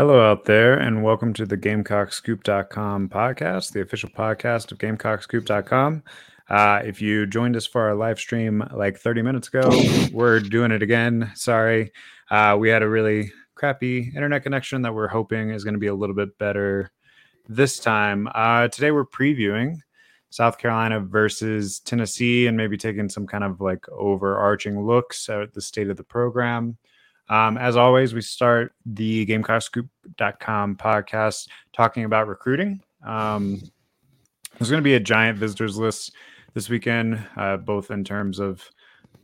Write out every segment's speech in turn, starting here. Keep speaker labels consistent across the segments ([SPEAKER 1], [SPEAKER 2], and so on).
[SPEAKER 1] Hello out there, and welcome to the GamecockScoop.com podcast, the official podcast of GamecockScoop.com. Uh, if you joined us for our live stream like 30 minutes ago, we're doing it again. Sorry. Uh, we had a really crappy internet connection that we're hoping is going to be a little bit better this time. Uh, today, we're previewing South Carolina versus Tennessee and maybe taking some kind of like overarching looks at the state of the program. Um, as always, we start the GamecockScoop.com podcast talking about recruiting. Um, there's going to be a giant visitors list this weekend, uh, both in terms of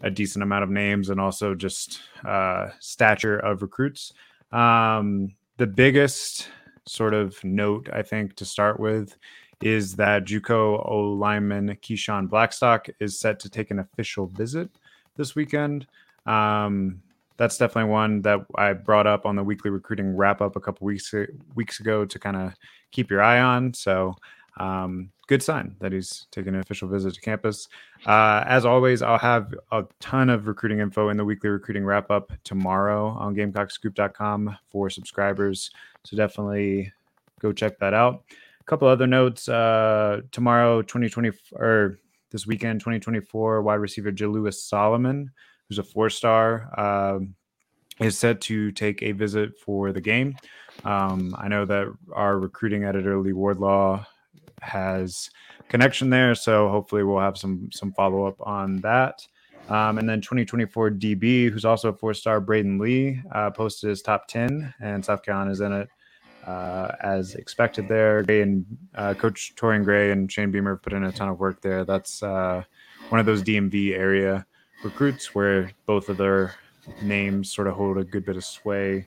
[SPEAKER 1] a decent amount of names and also just uh, stature of recruits. Um, the biggest sort of note, I think, to start with is that JUCO O lineman Keyshawn Blackstock is set to take an official visit this weekend. Um, that's definitely one that I brought up on the weekly recruiting wrap up a couple weeks weeks ago to kind of keep your eye on. So, um, good sign that he's taking an official visit to campus. Uh, as always, I'll have a ton of recruiting info in the weekly recruiting wrap up tomorrow on GamecockScoop.com for subscribers. So definitely go check that out. A couple other notes: uh, tomorrow, 2020 or this weekend, 2024, wide receiver Jalewis Solomon who's a four star, um, is set to take a visit for the game. Um, I know that our recruiting editor Lee Wardlaw has connection there, so hopefully we'll have some some follow up on that. Um, and then 2024 DB, who's also a four star, Braden Lee, uh, posted his top 10, and South Carolina's in it uh, as expected there. Gray and uh, Coach Torian Gray and Shane Beamer put in a ton of work there. That's uh, one of those DMV area recruits where both of their names sort of hold a good bit of sway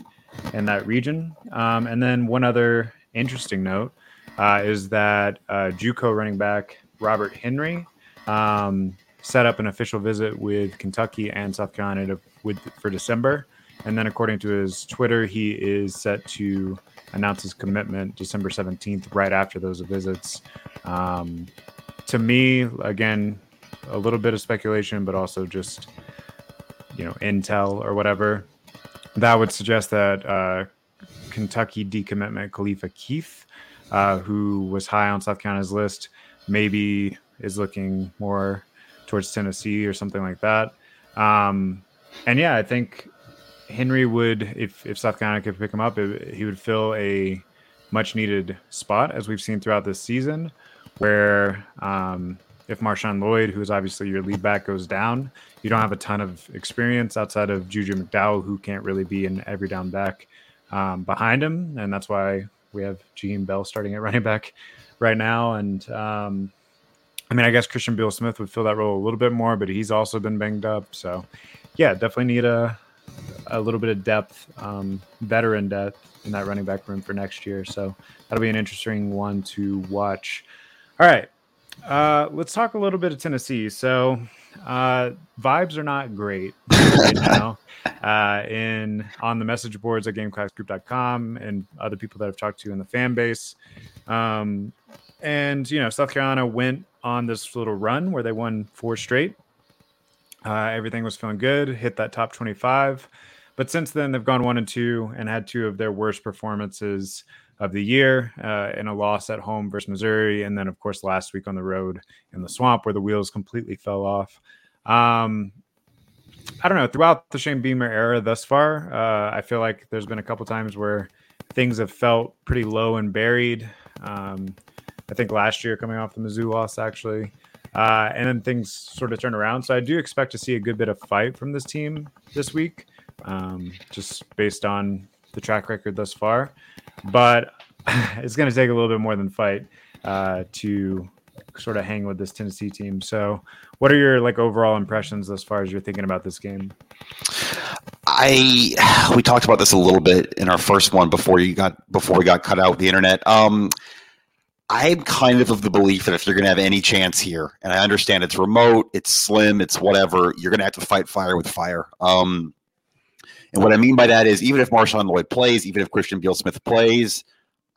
[SPEAKER 1] in that region. Um, and then one other interesting note uh, is that uh, JUCO running back Robert Henry um, set up an official visit with Kentucky and South Carolina to, with, for December. And then, according to his Twitter, he is set to announce his commitment December 17th, right after those visits. Um, to me, again, a little bit of speculation, but also just you know intel or whatever. That would suggest that uh, Kentucky decommitment Khalifa Keith, uh, who was high on South Carolina's list, maybe is looking more towards Tennessee or something like that. Um, and yeah, I think Henry would, if if South Carolina could pick him up, it, he would fill a much needed spot as we've seen throughout this season, where um, if Marshawn Lloyd, who is obviously your lead back, goes down, you don't have a ton of experience outside of Juju McDowell, who can't really be an every down back um, behind him. And that's why we have Jaheim Bell starting at running back right now. And um, I mean, I guess Christian Beal Smith would fill that role a little bit more, but he's also been banged up. So, yeah, definitely need a a little bit of depth, um, veteran depth in that running back room for next year. So that'll be an interesting one to watch. All right, uh, let's talk a little bit of Tennessee. So, uh, vibes are not great right now. Uh, in on the message boards at GamecockScoop.com and other people that I've talked to in the fan base. Um, and you know, South Carolina went on this little run where they won four straight. Uh, everything was feeling good, hit that top 25. But since then, they've gone one and two and had two of their worst performances of the year uh, in a loss at home versus Missouri. And then, of course, last week on the road in the swamp where the wheels completely fell off. Um, I don't know. Throughout the Shane Beamer era thus far, uh, I feel like there's been a couple times where things have felt pretty low and buried. Um, I think last year coming off the Mizzou loss, actually. Uh, and then things sort of turn around. So I do expect to see a good bit of fight from this team this week, um, just based on the track record thus far but it's going to take a little bit more than fight uh, to sort of hang with this Tennessee team. So, what are your like overall impressions as far as you're thinking about this game?
[SPEAKER 2] I we talked about this a little bit in our first one before you got before we got cut out the internet. Um, I'm kind of of the belief that if you're going to have any chance here, and I understand it's remote, it's slim, it's whatever, you're going to have to fight fire with fire. Um, and what I mean by that is even if Marshawn Lloyd plays, even if Christian Beal Smith plays,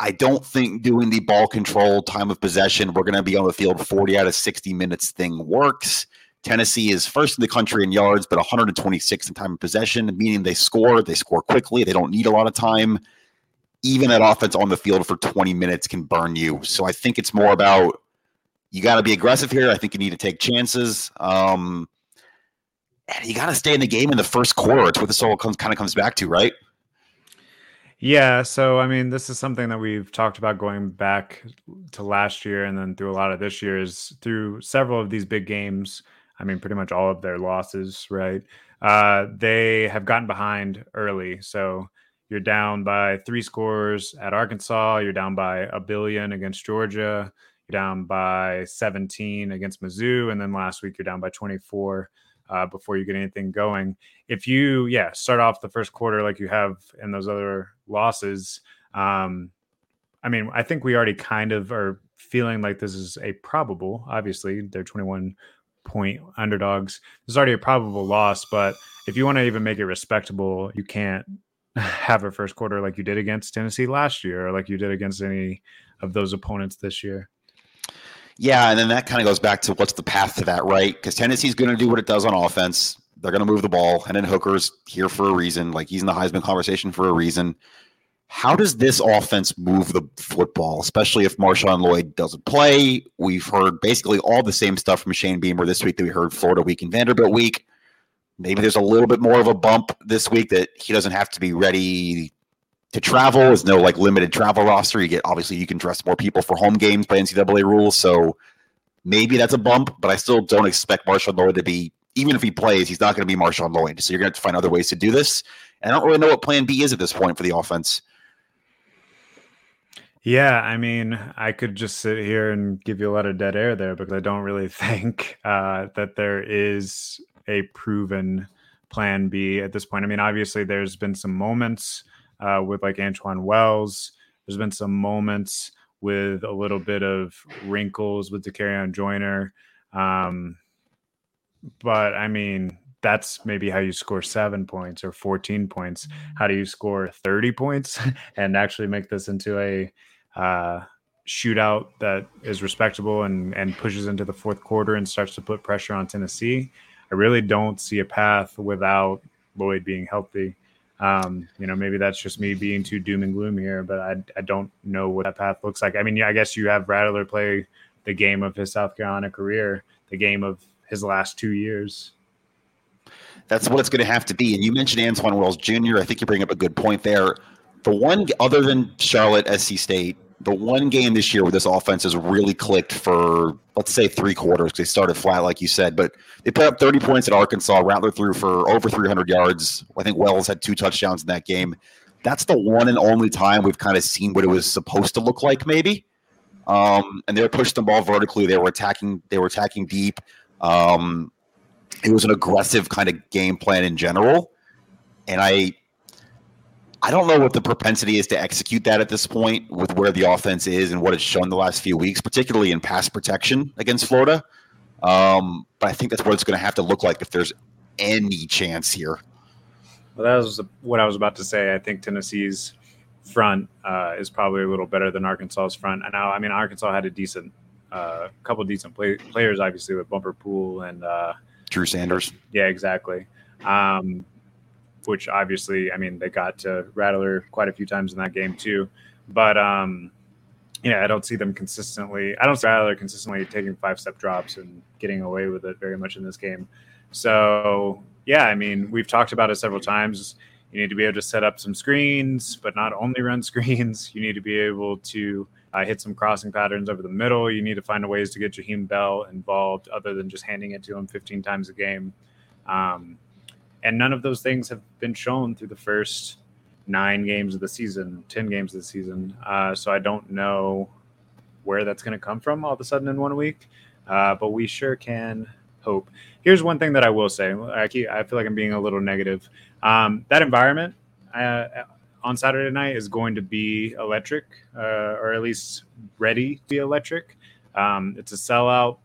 [SPEAKER 2] I don't think doing the ball control, time of possession, we're going to be on the field 40 out of 60 minutes thing works. Tennessee is first in the country in yards, but 126 in time of possession, meaning they score. They score quickly. They don't need a lot of time. even that offense on the field for 20 minutes can burn you. So I think it's more about you got to be aggressive here. I think you need to take chances. Um, and you got to stay in the game in the first quarter. It's what this all comes, kind of comes back to, right?
[SPEAKER 1] Yeah. So, I mean, this is something that we've talked about going back to last year and then through a lot of this year is through several of these big games. I mean, pretty much all of their losses, right? Uh, they have gotten behind early. So, you're down by three scores at Arkansas. You're down by a billion against Georgia. You're down by 17 against Mizzou. And then last week, you're down by 24 uh, before you get anything going. If you, yeah, start off the first quarter like you have in those other losses, um, I mean, I think we already kind of are feeling like this is a probable, obviously, they're 21 point underdogs. This is already a probable loss, but if you want to even make it respectable, you can't have a first quarter like you did against Tennessee last year or like you did against any of those opponents this year.
[SPEAKER 2] Yeah, and then that kind of goes back to what's the path to that, right? Because Tennessee's going to do what it does on offense. They're going to move the ball, and then Hooker's here for a reason. Like he's in the Heisman conversation for a reason. How does this offense move the football, especially if Marshawn Lloyd doesn't play? We've heard basically all the same stuff from Shane Beamer this week that we heard Florida week and Vanderbilt week. Maybe there's a little bit more of a bump this week that he doesn't have to be ready to travel. There's no like limited travel roster. You get obviously you can dress more people for home games by NCAA rules. So maybe that's a bump, but I still don't expect Marshawn Lloyd to be even if he plays, he's not going to be Marshawn Lloyd. So you're going to have to find other ways to do this. And I don't really know what plan B is at this point for the offense.
[SPEAKER 1] Yeah, I mean, I could just sit here and give you a lot of dead air there because I don't really think uh, that there is a proven plan B at this point. I mean, obviously, there's been some moments uh, with like Antoine Wells. There's been some moments with a little bit of wrinkles with Dakereon Joyner. Um, but I mean, that's maybe how you score seven points or 14 points. How do you score 30 points and actually make this into a uh, shootout that is respectable and, and pushes into the fourth quarter and starts to put pressure on Tennessee? I really don't see a path without Lloyd being healthy. Um, you know, maybe that's just me being too doom and gloom here, but I, I don't know what that path looks like. I mean, yeah, I guess you have Rattler play the game of his South Carolina career, the game of his last two years.
[SPEAKER 2] That's what it's going to have to be. And you mentioned Antoine Wells Jr. I think you bring up a good point there. The one other than Charlotte, SC State, the one game this year where this offense has really clicked for let's say three quarters. They started flat, like you said, but they put up 30 points at Arkansas. Rattler threw for over 300 yards. I think Wells had two touchdowns in that game. That's the one and only time we've kind of seen what it was supposed to look like, maybe. Um, and they were pushing the ball vertically. They were attacking. They were attacking deep. Um, it was an aggressive kind of game plan in general, and I I don't know what the propensity is to execute that at this point with where the offense is and what it's shown the last few weeks, particularly in pass protection against Florida. Um, but I think that's what it's going to have to look like if there's any chance here.
[SPEAKER 1] Well, that was what I was about to say. I think Tennessee's front uh, is probably a little better than Arkansas's front. And now, I mean, Arkansas had a decent, uh, couple decent play- players, obviously with Bumper Pool and uh,
[SPEAKER 2] Drew Sanders.
[SPEAKER 1] Yeah, exactly. Um, which obviously, I mean, they got to Rattler quite a few times in that game too. But um, yeah, I don't see them consistently. I don't see Rattler consistently taking five step drops and getting away with it very much in this game. So yeah, I mean, we've talked about it several times. You need to be able to set up some screens, but not only run screens. You need to be able to uh, hit some crossing patterns over the middle. You need to find ways to get Jaheim Bell involved other than just handing it to him 15 times a game. Um, and none of those things have been shown through the first nine games of the season, 10 games of the season. Uh, so I don't know where that's going to come from all of a sudden in one week, uh, but we sure can hope. Here's one thing that I will say I, keep, I feel like I'm being a little negative. Um, that environment uh, on Saturday night is going to be electric, uh, or at least ready to be electric. Um, it's a sellout,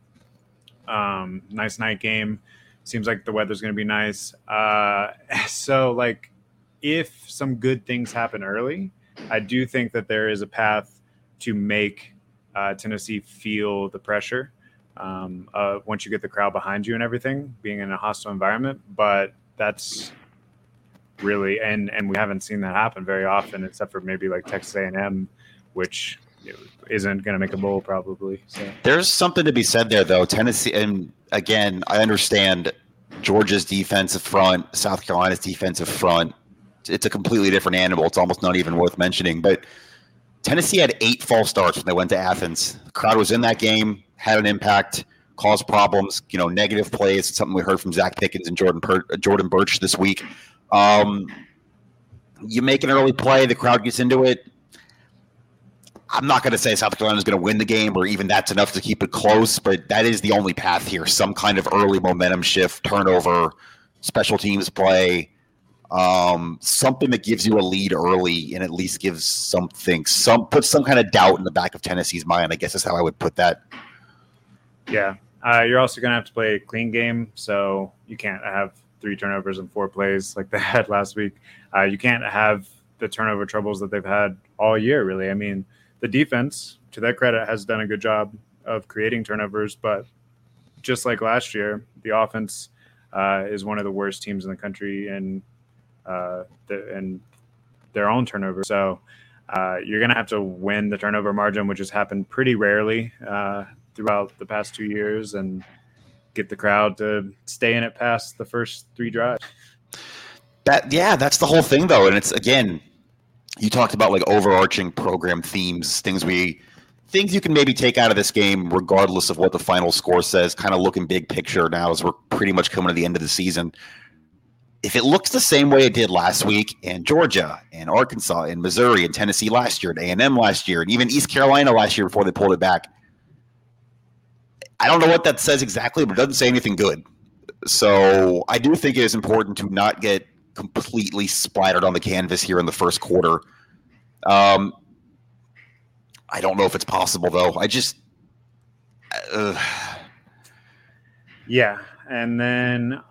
[SPEAKER 1] um, nice night game. Seems like the weather's going to be nice. Uh, so, like, if some good things happen early, I do think that there is a path to make uh, Tennessee feel the pressure um, uh, once you get the crowd behind you and everything, being in a hostile environment. But that's really, and and we haven't seen that happen very often, except for maybe like Texas A&M, which you know, isn't going to make a bowl probably. So
[SPEAKER 2] there's something to be said there, though. Tennessee, and again, I understand Georgia's defensive front, South Carolina's defensive front. It's a completely different animal. It's almost not even worth mentioning. But Tennessee had eight false starts when they went to Athens. The crowd was in that game, had an impact, caused problems. You know, negative plays. It's something we heard from Zacch Pickens and Jordan per- Jordan Burch this week. Um, you make an early play, the crowd gets into it. I'm not going to say South Carolina is going to win the game or even that's enough to keep it close, but that is the only path here. Some kind of early momentum shift, turnover, special teams play, um, something that gives you a lead early and at least gives something, some puts some kind of doubt in the back of Tennessee's mind. I guess is how I would put that.
[SPEAKER 1] Yeah. Uh, you're also going to have to play a clean game. So you can't have three turnovers and four plays like they had last week. Uh, you can't have the turnover troubles that they've had all year, really. I mean, the defense, to their credit, has done a good job of creating turnovers, but just like last year, the offense uh, is one of the worst teams in the country in uh, the, in their own turnover. So uh, you're going to have to win the turnover margin, which has happened pretty rarely uh, throughout the past two years, and get the crowd to stay in it past the first three drives.
[SPEAKER 2] That yeah, that's the whole thing though, and it's again you talked about like overarching program themes, things we things you can maybe take out of this game, regardless of what the final score says. Kind of looking big picture now as we're pretty much coming to the end of the season. If it looks the same way it did last week in Georgia and Arkansas and Missouri and Tennessee last year and A and M last year and even East Carolina last year before they pulled it back, I don't know what that says exactly, but it doesn't say anything good. So I do think it is important to not get completely splattered on the canvas here in the first quarter. Um, I don't know if it's possible though. I just, uh,
[SPEAKER 1] yeah, and then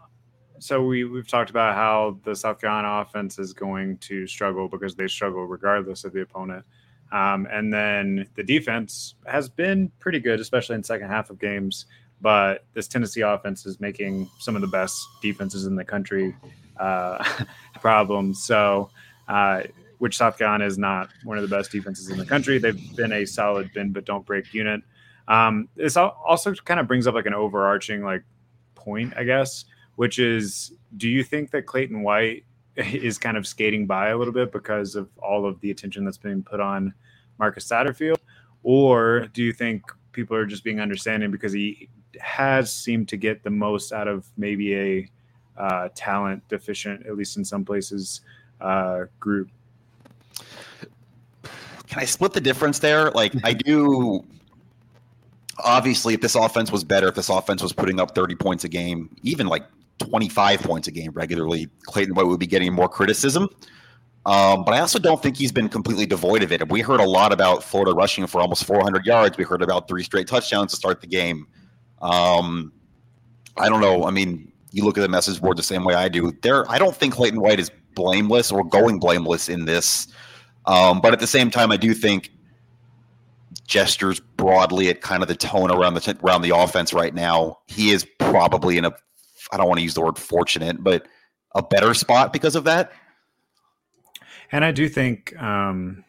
[SPEAKER 1] so we we've talked about how the South Carolina offense is going to struggle because they struggle regardless of the opponent. Um, and then the defense has been pretty good, especially in second half of games. But this Tennessee offense is making some of the best defenses in the country uh, problems. So, uh, which South Carolina is not one of the best defenses in the country. They've been a solid bend but don't break unit. Um, this also kind of brings up like an overarching like point, I guess, which is, do you think that Clayton White is kind of skating by a little bit because of all of the attention that's being put on Marcus Satterfield, or do you think people are just being understanding because he has seemed to get the most out of maybe a uh, talent deficient, at least in some places, uh, group.
[SPEAKER 2] Can I split the difference there? Like, I do. Obviously, if this offense was better, if this offense was putting up 30 points a game, even like 25 points a game regularly, Clayton White would be getting more criticism. Um, but I also don't think he's been completely devoid of it. We heard a lot about Florida rushing for almost 400 yards. We heard about three straight touchdowns to start the game. Um, I don't know. I mean, you look at the message board the same way I do. There, I don't think Clayton White is blameless or going blameless in this. Um, but at the same time, I do think gestures broadly at kind of the tone around the around the offense right now. He is probably in a I don't want to use the word fortunate, but a better spot because of that.
[SPEAKER 1] And I do think, um,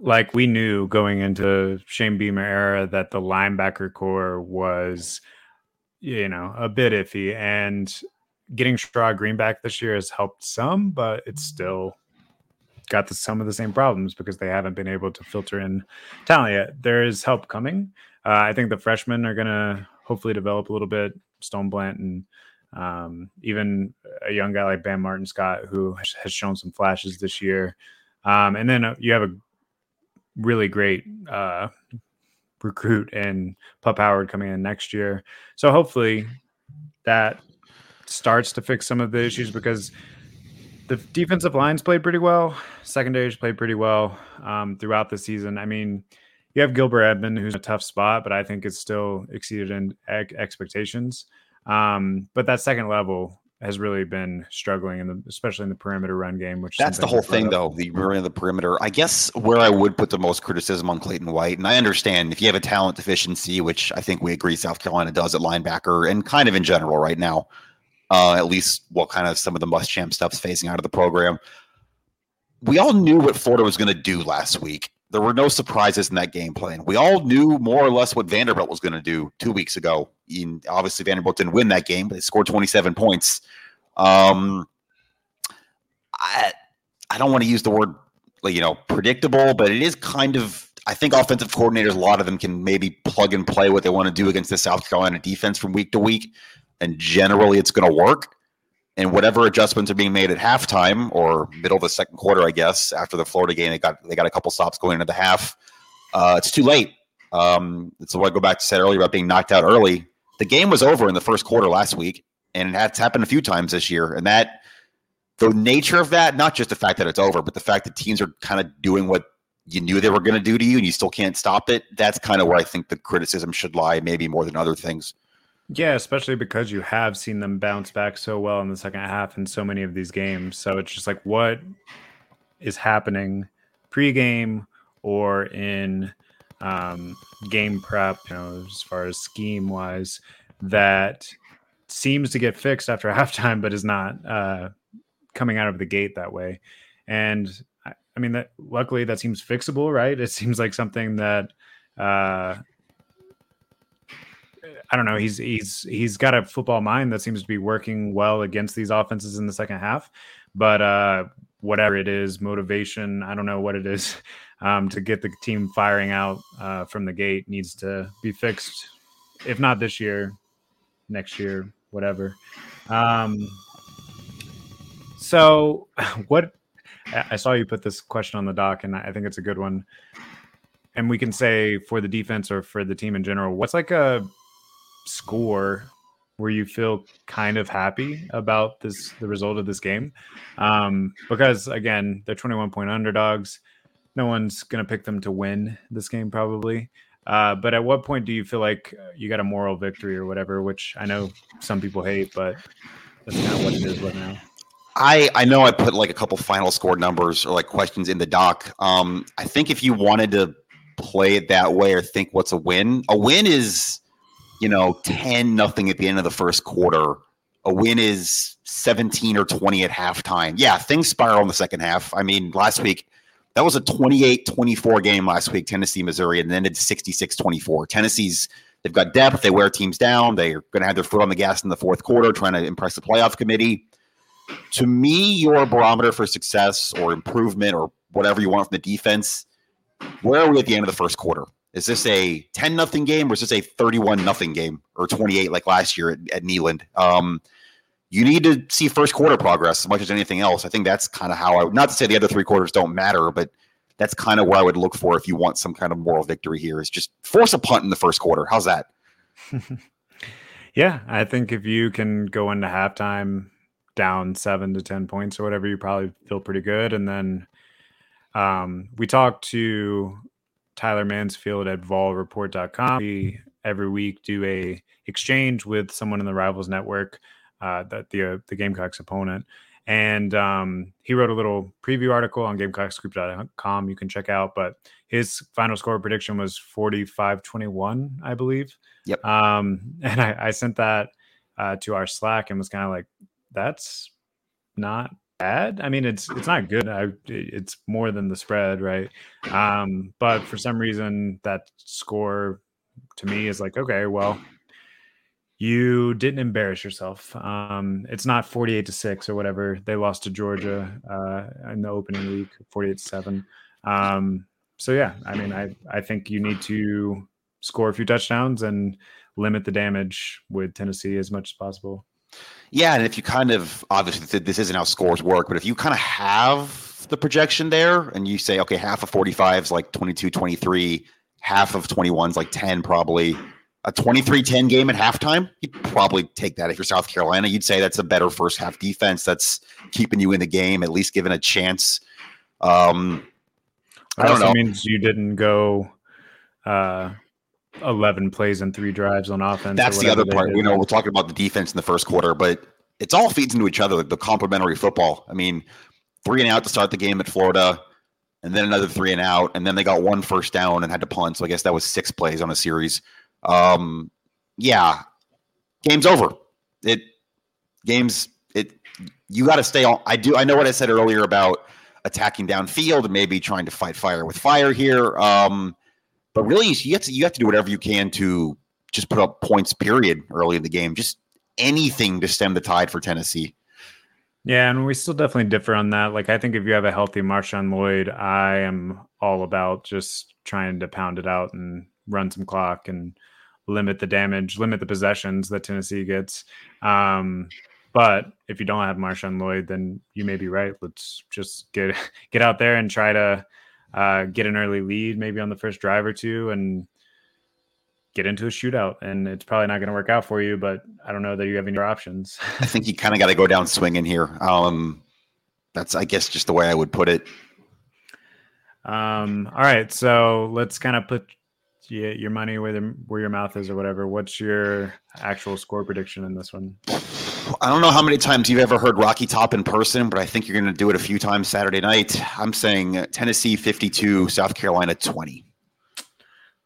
[SPEAKER 1] like we knew going into Shane Beamer era that the linebacker core was you know, a bit iffy. And getting Sherrod Greenback this year has helped some, but it's still got the, some of the same problems because they haven't been able to filter in talent yet. There is help coming. Uh, I think the freshmen are going to hopefully develop a little bit. Stone Blanton and um, even a young guy like Bam Martin Scott, who has shown some flashes this year. Um, and then uh, you have a really great uh, recruit and Pup Howard coming in next year. So hopefully that starts to fix some of the issues because the defensive lines played pretty well, secondaries played pretty well um, throughout the season. I mean, you have Gilbert Edmond, who's a tough spot, but I think it's still exceeded in expectations. Um, but that second level has really been struggling in the especially in the perimeter run game which
[SPEAKER 2] that's the whole thing though the running the perimeter i guess where i would put the most criticism on clayton white and i understand if you have a talent deficiency which i think we agree south carolina does at linebacker and kind of in general right now uh, at least what kind of some of the Muschamp stuff's phasing out of the program. We all knew what Florida was going to do last week. There were no surprises in that game plan. We all knew more or less what Vanderbilt was going to do two weeks ago. And obviously, Vanderbilt didn't win that game, but they scored 27 points. Um, I I don't want to use the word you know predictable, but it is kind of. I think offensive coordinators, a lot of them can maybe plug and play what they want to do against the South Carolina defense from week to week, and generally it's going to work. And whatever adjustments are being made at halftime or middle of the second quarter, I guess after the Florida game, they got they got a couple stops going into the half. Uh, it's too late. Um, it's what I go back to said earlier about being knocked out early. The game was over in the first quarter last week, and it's happened a few times this year. And that the nature of that, not just the fact that it's over, but the fact that teams are kind of doing what you knew they were going to do to you and you still can't stop it. That's kind of where I think the criticism should lie, maybe more than other things.
[SPEAKER 1] Yeah, especially because you have seen them bounce back so well in the second half in so many of these games. So it's just like, what is happening pregame or in um, game prep, you know, as far as scheme wise, that seems to get fixed after halftime, but is not uh, coming out of the gate that way. And I, I mean that luckily that seems fixable, right? It seems like something that uh, I don't know. He's he's he's got a football mind that seems to be working well against these offenses in the second half. But uh, whatever it is, motivation, I don't know what it is, um, to get the team firing out uh, from the gate needs to be fixed. If not this year, next year, whatever. Um, so, what I saw you put this question on the doc, and I think it's a good one. And we can say for the defense or for the team in general, what's like a score where you feel kind of happy about this the result of this game? Um, because again, they're 21 point underdogs. No one's gonna pick them to win this game probably. Uh, but at what point do you feel like you got a moral victory or whatever? Which I know some people hate, but that's kind of what it is right now.
[SPEAKER 2] I I know I put like a couple final score numbers or like questions in the doc. Um, I think if you wanted to play it that way or think what's a win, a win is you know ten nothing at the end of the first quarter. A win is seventeen or twenty at halftime. Yeah, things spiral in the second half. I mean, last week that was a 28-24 game last week, Tennessee, Missouri, and then ended 66-24. Tennessee's they've got depth. They wear teams down. They're going to have their foot on the gas in the fourth quarter, trying to impress the playoff committee to me, your barometer for success or improvement or whatever you want from the defense, where are we at the end of the first quarter? Is this a 10 nothing game or is this a 31 nothing game or 28 like last year at, at Neyland? Um, you need to see first quarter progress as much as anything else. I think that's kind of how I, not to say the other three quarters don't matter, but that's kind of where I would look for if you want some kind of moral victory here is just force a punt in the first quarter. How's that?
[SPEAKER 1] yeah, I think if you can go into halftime down seven to 10 points or whatever, you probably feel pretty good. And then um, we talked to Tyler Mansfield at volreport.com. We every week do a exchange with someone in the Rivals Network, uh, that the uh, the Gamecocks opponent, and um, he wrote a little preview article on GamecockScoop.com. You can check out, but his final score prediction was 45-21, I believe.
[SPEAKER 2] Yep.
[SPEAKER 1] Um, and I, I sent that uh, to our Slack and was kind of like, that's not bad. I mean, it's it's not good. I, it's more than the spread, right? Um, but for some reason, that score to me is like, okay, well, you didn't embarrass yourself. Um, it's not forty-eight to six or whatever. They lost to Georgia uh, in the opening week, forty-eight to seven. Um, so yeah, I mean, I I think you need to score a few touchdowns and limit the damage with Tennessee as much as possible.
[SPEAKER 2] Yeah, and if you kind of obviously this isn't how scores work, but if you kind of have the projection there and you say, okay, half of 45 is like 22, 23, half of 21 is like 10, probably a 23 10 game at halftime, you'd probably take that. If you're South Carolina, you'd say that's a better first half defense that's keeping you in the game, at least given a chance. Um,
[SPEAKER 1] I don't know. means you didn't go uh, 11 plays and three drives on offense.
[SPEAKER 2] That's the other part. You know, we're talking about the defense in the first quarter, but it's all feeds into each other, the complementary football. I mean, three and out to start the game at Florida, and then another three and out, and then they got one first down and had to punt. So I guess that was six plays on a series. Um, yeah, game's over. It games. It you got to stay on. I do. I know what I said earlier about attacking downfield and maybe trying to fight fire with fire here. Um, but really, you have to you have to do whatever you can to just put up points. Period. Early in the game, just anything to stem the tide for Tennessee.
[SPEAKER 1] Yeah, and we still definitely differ on that. Like, I think if you have a healthy Marshawn Lloyd, I am all about just trying to pound it out and run some clock and limit the damage, limit the possessions that Tennessee gets. Um, but if you don't have Marshawn Lloyd, then you may be right. Let's just get get out there and try to uh, get an early lead, maybe on the first drive or two, and get into a shootout. And it's probably not going to work out for you, but I don't know that you have any other options.
[SPEAKER 2] I think you kind of got to go down swinging here. Um, that's, I guess, just the way I would put it.
[SPEAKER 1] Um, all right, so let's kind of put your money where the, where your mouth is, or whatever. What's your actual score prediction in this one?
[SPEAKER 2] I don't know how many times you've ever heard Rocky Top in person, but I think you're going to do it a few times Saturday night. I'm saying Tennessee 52, South Carolina 20.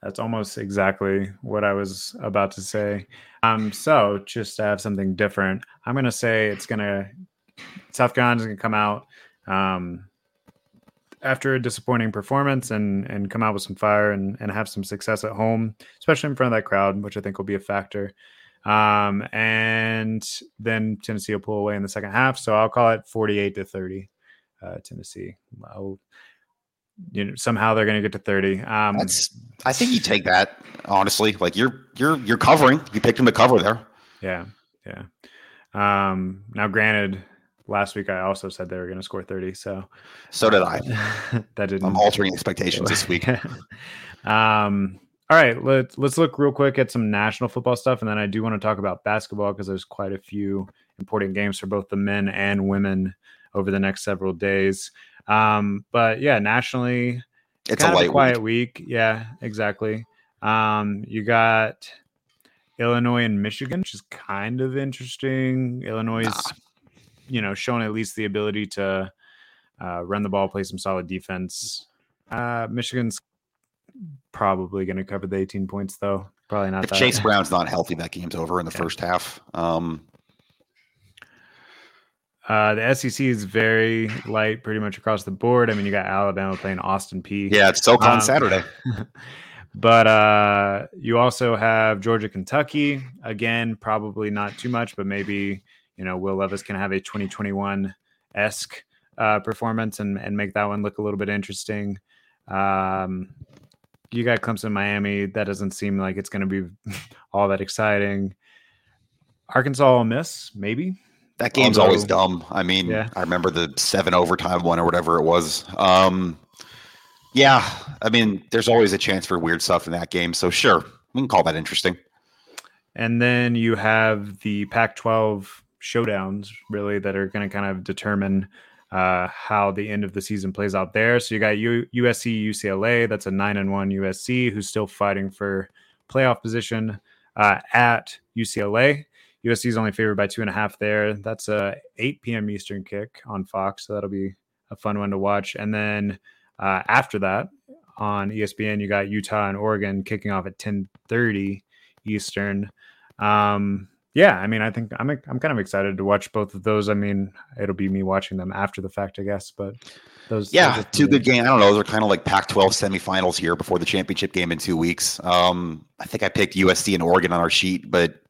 [SPEAKER 1] That's almost exactly what I was about to say. Um, so just to have something different, I'm going to say it's going to South Carolina's going to come out um, after a disappointing performance and and come out with some fire and and have some success at home, especially in front of that crowd, which I think will be a factor. Um, and then Tennessee will pull away in the second half. So I'll call it 48 to 30. Uh, Tennessee. I'll, you know, somehow they're going to get to 30. Um,
[SPEAKER 2] That's, I think you take that honestly. Like you're you're you're covering. You picked them to cover there.
[SPEAKER 1] Yeah, yeah. Um, now, granted, last week I also said they were going to score 30. So,
[SPEAKER 2] so did I.
[SPEAKER 1] that didn't.
[SPEAKER 2] I'm altering expectations this week.
[SPEAKER 1] um, all right, let's let's look real quick at some national football stuff, and then I do want to talk about basketball because there's quite a few important games for both the men and women over the next several days. Um, but yeah, nationally,
[SPEAKER 2] it's a light
[SPEAKER 1] quiet
[SPEAKER 2] week.
[SPEAKER 1] week. Yeah, exactly. Um, you got Illinois and Michigan, which is kind of interesting. Illinois is, you know, showing at least the ability to uh, run the ball, play some solid defense. Uh, Michigan's probably going to cover the 18 points, though. Probably not.
[SPEAKER 2] If that. Chase Brown's not healthy, that game's over in the yeah. first half. Um,
[SPEAKER 1] uh, the SEC is very light, pretty much across the board. I mean, you got Alabama playing Austin Peay.
[SPEAKER 2] Yeah, it's SoCon um, Saturday.
[SPEAKER 1] but uh, you also have Georgia, Kentucky. Again, probably not too much, but maybe you know Will Levis can have a 2021 esque uh, performance and and make that one look a little bit interesting. Um, you got Clemson, Miami. That doesn't seem like it's going to be all that exciting. Arkansas Ole Miss, maybe.
[SPEAKER 2] That game's Although, always dumb. I mean, yeah. I remember the seven overtime one or whatever it was. Um, yeah, I mean, there's always a chance for weird stuff in that game. So sure, we can call that interesting.
[SPEAKER 1] And then you have the Pac-12 showdowns, really, that are going to kind of determine uh, how the end of the season plays out there. So you got U- USC, UCLA. That's a nine and one USC who's still fighting for playoff position uh, at UCLA. USC is only favored by two and a half there. That's a 8 p.m. Eastern kick on Fox, so that'll be a fun one to watch. And then uh, after that, on ESPN, you got Utah and Oregon kicking off at 10:30 Eastern. Um, yeah, I mean, I think I'm I'm kind of excited to watch both of those. I mean, it'll be me watching them after the fact, I guess. But those,
[SPEAKER 2] yeah, those two good games. I don't know. Those are kind of like Pac-12 semifinals here before the championship game in two weeks. Um, I think I picked USC and Oregon on our sheet, but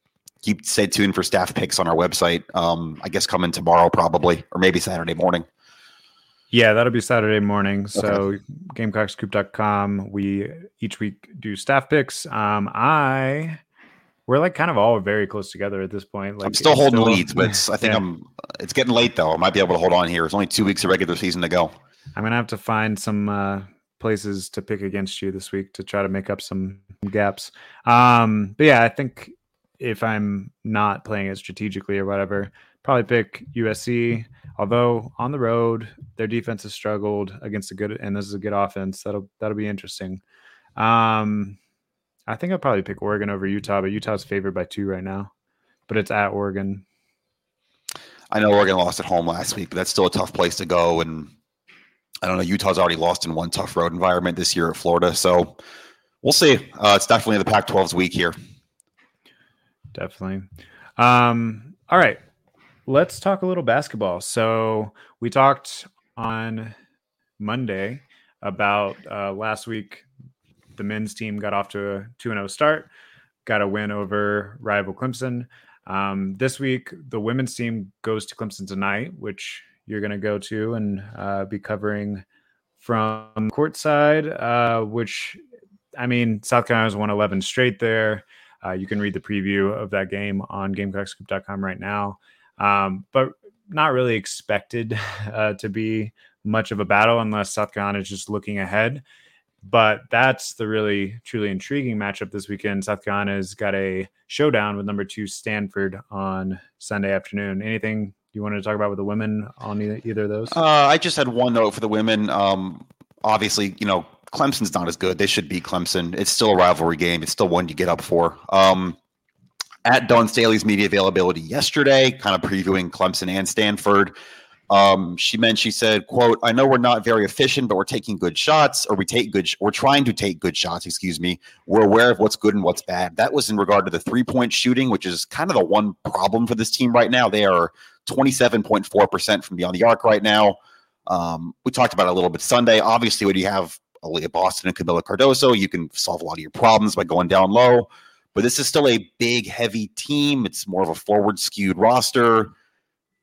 [SPEAKER 2] keep stay tuned for staff picks on our website. Um, I guess coming tomorrow probably, or maybe Saturday morning.
[SPEAKER 1] Yeah, that'll be Saturday morning. So okay. GamecockScoop.com. We each week do staff picks. Um, I we're like kind of all very close together at this point. Like
[SPEAKER 2] I'm still holding still, leads, but I think yeah. I'm. It's getting late though. I might be able to hold on here. It's only two weeks of regular season to go.
[SPEAKER 1] I'm gonna have to find some uh, places to pick against you this week to try to make up some gaps. Um, but yeah, I think if I'm not playing it strategically or whatever, probably pick USC. Although on the road, their defense has struggled against a good, and this is a good offense. That'll that'll be interesting. Um, I think I'll probably pick Oregon over Utah, but Utah's favored by two right now. But it's at Oregon.
[SPEAKER 2] I know Oregon lost at home last week, but that's still a tough place to go. And I don't know. Utah's already lost in one tough road environment this year at Florida, so we'll see. Uh, it's definitely the Pac-12's week here.
[SPEAKER 1] Definitely. Um, all right. let's talk a little basketball. So we talked on Monday about uh, last week. The men's team got off to a 2 0 start, got a win over rival Clemson. Um, this week, the women's team goes to Clemson tonight, which you're going to go to and uh, be covering from courtside, uh, which I mean, South Carolina's won 11 straight there. Uh, you can read the preview of that game on GamecockScoop.com right now. Um, but not really expected uh, to be much of a battle unless South Carolina is just looking ahead. But that's the really truly intriguing matchup this weekend. South Carolina's got a showdown with number two Stanford on Sunday afternoon. Anything you wanted to talk about with the women on either, of those?
[SPEAKER 2] Uh, I just had one note for the women. Um, obviously, you know, Clemson's not as good. They should beat Clemson. It's still a rivalry game. It's still one you get up for. Um, at Dawn Staley's media availability yesterday, kind of previewing Clemson and Stanford. Um, she meant she said, "quote I know we're not very efficient, but we're taking good shots, or we take good. Sh- we're trying to take good shots. Excuse me. We're aware of what's good and what's bad. That was in regard to the three point shooting, which is kind of the one problem for this team right now. They are twenty seven point four percent from beyond the arc right now. Um, we talked about it a little bit Sunday. Obviously, when you have Aliyah Boston and Kamilla Cardoso, you can solve a lot of your problems by going down low. But this is still a big, heavy team. It's more of a forward skewed roster.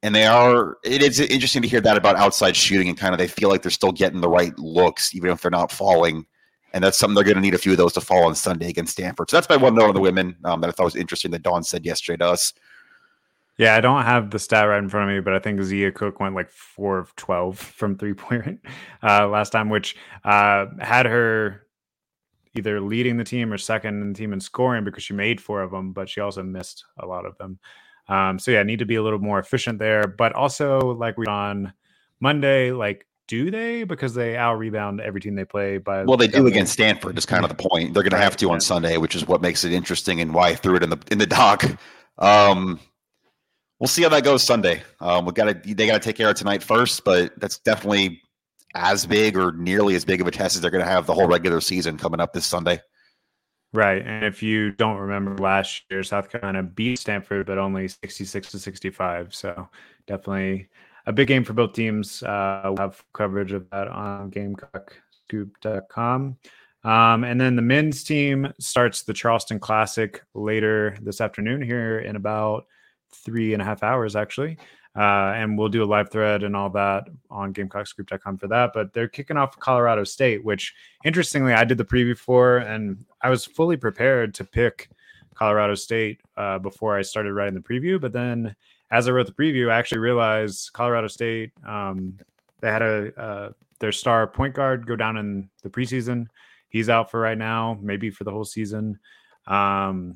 [SPEAKER 2] And they are, it is interesting to hear that about outside shooting and kind of they feel like they're still getting the right looks, even if they're not falling. And that's something they're going to need a few of those to fall on Sunday against Stanford. So that's my one note on the women um, that I thought was interesting that Dawn said yesterday to us.
[SPEAKER 1] Yeah, I don't have the stat right in front of me, but I think Zia Cooke went like four of 12 from three point uh, last time, which uh, had her either leading the team or second in the team in scoring because she made four of them, but she also missed a lot of them. Um, so yeah, need to be a little more efficient there. But also, like we on Monday, like do they? Because they out rebound every team they play by
[SPEAKER 2] well they do against stanford is kind of the point. They're going to have to on sunday which is what makes it interesting and why i threw it in the in the dock. Um, we'll see how that goes sunday. Um, we got to they got to take care of tonight first but that's definitely as big or nearly as big of a test as they're going to have the whole regular season coming up this Sunday.
[SPEAKER 1] Right. And if you don't remember last year, South Carolina beat Stanford, but only 66 to 65. So definitely a big game for both teams. Uh, we'll have coverage of that on GamecockScoop.com. Um, and then the men's team starts the Charleston Classic later this afternoon here in about three and a half hours, actually. Uh, and we'll do a live thread and all that on gamecockscoop.com for that. But they're kicking off Colorado State, which interestingly, I did the preview for, and I was fully prepared to pick Colorado State uh, before I started writing the preview. But then as I wrote the preview, I actually realized Colorado State, um, they had a uh, their star point guard go down in the preseason. He's out for right now, maybe for the whole season. Um,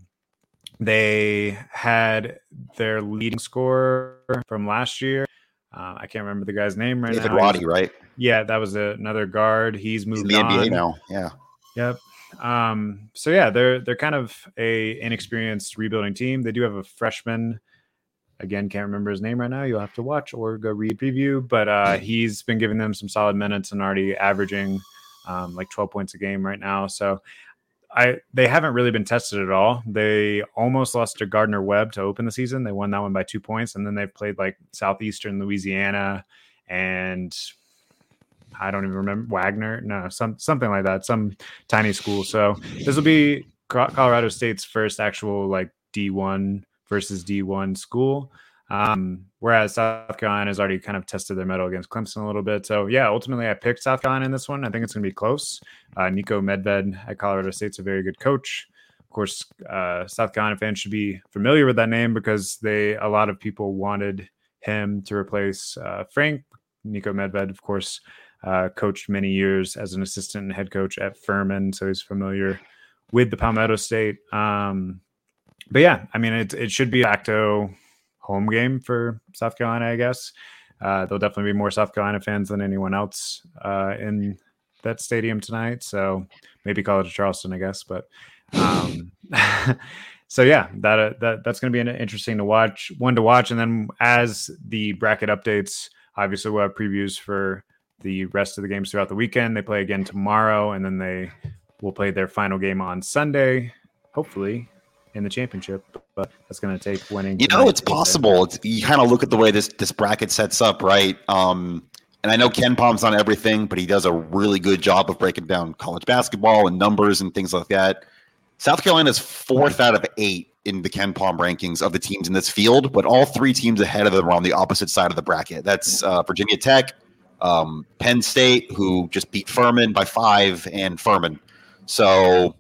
[SPEAKER 1] they had their leading scorer from last year. Uh, I can't remember the guy's name right
[SPEAKER 2] David
[SPEAKER 1] now.
[SPEAKER 2] Roddy, right?
[SPEAKER 1] Yeah, that was a, another guard. He's moved
[SPEAKER 2] He's in the
[SPEAKER 1] on.
[SPEAKER 2] NBA now. Yeah.
[SPEAKER 1] Yep. Um, so yeah, they're they're kind of a inexperienced rebuilding team. They do have a freshman. Again, can't remember his name right now. You'll have to watch or go read preview. But uh, he's been giving them some solid minutes and already averaging um, like 12 points a game right now. So I they haven't really been tested at all. They almost lost to Gardner Webb to open the season. They won that one by two points, and then they've played like Southeastern Louisiana and I don't even remember Wagner. No, some something like that, some tiny school. So this will be Colorado State's first actual like D1 versus D1 school. Um, whereas South Carolina has already kind of tested their metal against Clemson a little bit. So yeah, ultimately I picked South Carolina in this one. I think it's going to be close. Uh, Niko Medved at Colorado State's a very good coach. Of course, uh, South Carolina fans should be familiar with that name because they a lot of people wanted him to replace uh, Frank. Niko Medved, of course, uh, coached many years as an assistant and head coach at Furman, so he's familiar with the Palmetto State. Um, but yeah, I mean, it, it should be acto home game for South Carolina, I guess. Uh, there'll definitely be more South Carolina fans than anyone else uh, in that stadium tonight. So maybe College of Charleston, I guess. But um, so yeah, that uh, that that's going to be an, interesting to watch, one to watch, and then as the bracket updates, obviously we'll have previews for the rest of the games throughout the weekend. They play again tomorrow, and then they will play their final game on Sunday. Hopefully, in the championship, but that's going to take winning.
[SPEAKER 2] You know, it's possible. It's, you kind of look at the way this this bracket sets up, right? Um, and I know KenPom's on everything, but he does a really good job of breaking down college basketball and numbers and things like that. South Carolina is fourth out of eight in the KenPom rankings of the teams in this field, but all three teams ahead of them are on the opposite side of the bracket. That's uh, Virginia Tech, um, Penn State, who just beat Furman by five, and Furman. So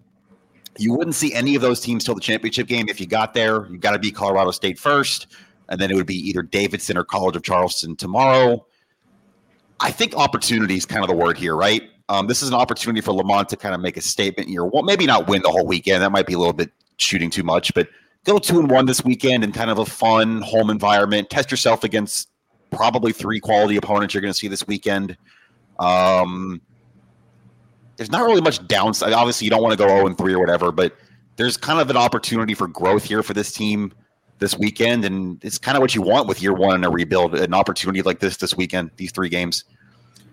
[SPEAKER 2] you wouldn't see any of those teams till the championship game. If you got there, you got to be Colorado State first, and then it would be either Davidson or College of Charleston tomorrow. I think opportunity is kind of the word here, right? Um, this is an opportunity for Lamont to kind of make a statement here. Well, maybe not win the whole weekend. That might be a little bit shooting too much, but go two and one this weekend in kind of a fun home environment. Test yourself against probably three quality opponents you're going to see this weekend. Um, there's not really much downside. Obviously, you don't want to go 0 and 3 or whatever, but there's kind of an opportunity for growth here for this team this weekend. And it's kind of what you want with year one in a rebuild, an opportunity like this this weekend, these three games.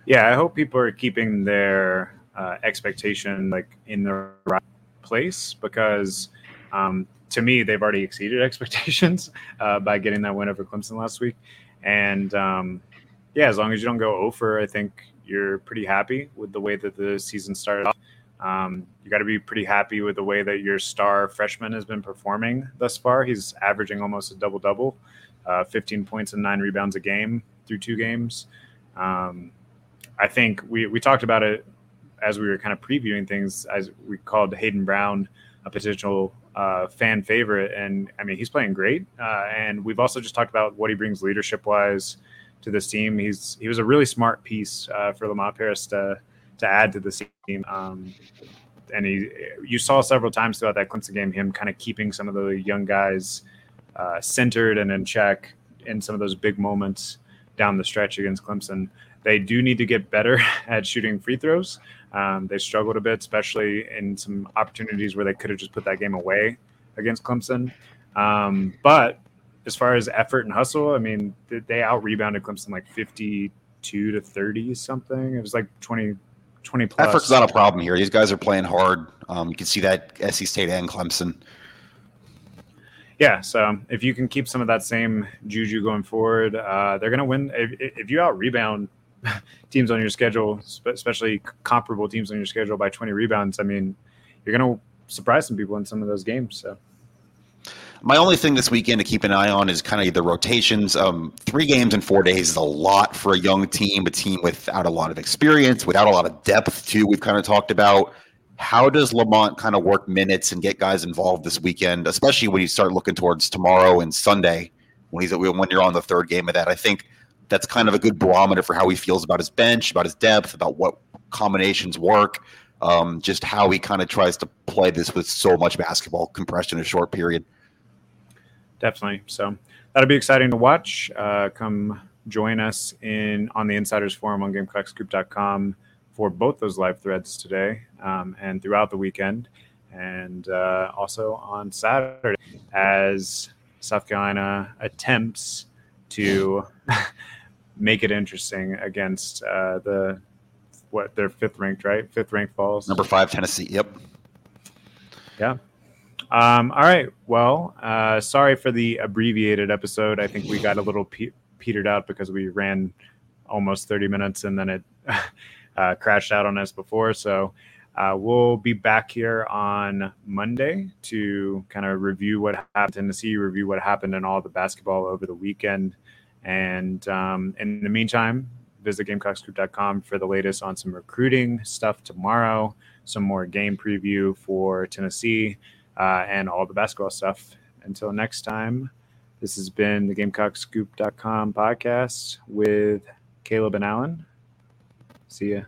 [SPEAKER 1] Yeah, I hope people are keeping their uh, expectation like in the right place because um, to me, they've already exceeded expectations uh, by getting that win over Clemson last week. And um, yeah, as long as you don't go over, I think you're pretty happy with the way that the season started off. Um, you got to be pretty happy with the way that your star freshman has been performing thus far. He's averaging almost a double double, uh, 15 points and nine rebounds a game through two games. Um, I think we, we talked about it as we were kind of previewing things, as we called Hayden Brown a potential uh, fan favorite. And I mean, he's playing great. Uh, and we've also just talked about what he brings leadership wise to this team. He's he was a really smart piece uh, for Lamont Paris to to add to the team. Um, and he, you saw several times throughout that Clemson game him kind of keeping some of the young guys uh, centered and in check in some of those big moments down the stretch against Clemson. They do need to get better at shooting free throws. Um, they struggled a bit, especially in some opportunities where they could have just put that game away against Clemson. Um, but as far as effort and hustle, I mean, they out rebounded Clemson like 52 to 30 something. It was like 20, 20 plus.
[SPEAKER 2] Effort's not a problem here. These guys are playing hard. Um, you can see that SC State and Clemson.
[SPEAKER 1] Yeah, so if you can keep some of that same juju going forward, uh, they're going to win. If, if you out rebound teams on your schedule, especially comparable teams on your schedule by 20 rebounds, I mean, you're going to surprise some people in some of those games. So.
[SPEAKER 2] My only thing this weekend to keep an eye on is kind of the rotations. Um, three games in four days is a lot for a young team, a team without a lot of experience, without a lot of depth, too. We've kind of talked about how does Lamont kind of work minutes and get guys involved this weekend, especially when you start looking towards tomorrow and Sunday when he's when you're on the third game of that. I think that's kind of a good barometer for how he feels about his bench, about his depth, about what combinations work, um, just how he kind of tries to play this with so much basketball compressed in a short period.
[SPEAKER 1] Definitely. So that'll be exciting to watch. Uh, come join us in on the Insiders Forum on GamecockScoop.com for both those live threads today um, and throughout the weekend, and uh, also on Saturday as South Carolina attempts to make it interesting against uh, the what they're fifth ranked, right? Fifth ranked Vols.
[SPEAKER 2] Number five, Tennessee. Yep.
[SPEAKER 1] Yeah. Um, all right. Well, uh, sorry for the abbreviated episode. I think we got a little pe- petered out because we ran almost 30 minutes and then it uh, crashed out on us before. So uh, we'll be back here on Monday to kind of review what happened in Tennessee, review what happened in all the basketball over the weekend. And um, in the meantime, visit GamecockScoop.com for the latest on some recruiting stuff tomorrow, some more game preview for Tennessee, uh, and all the basketball stuff. Until next time, this has been the GamecockScoop.com podcast with Caleb and Alan. See ya.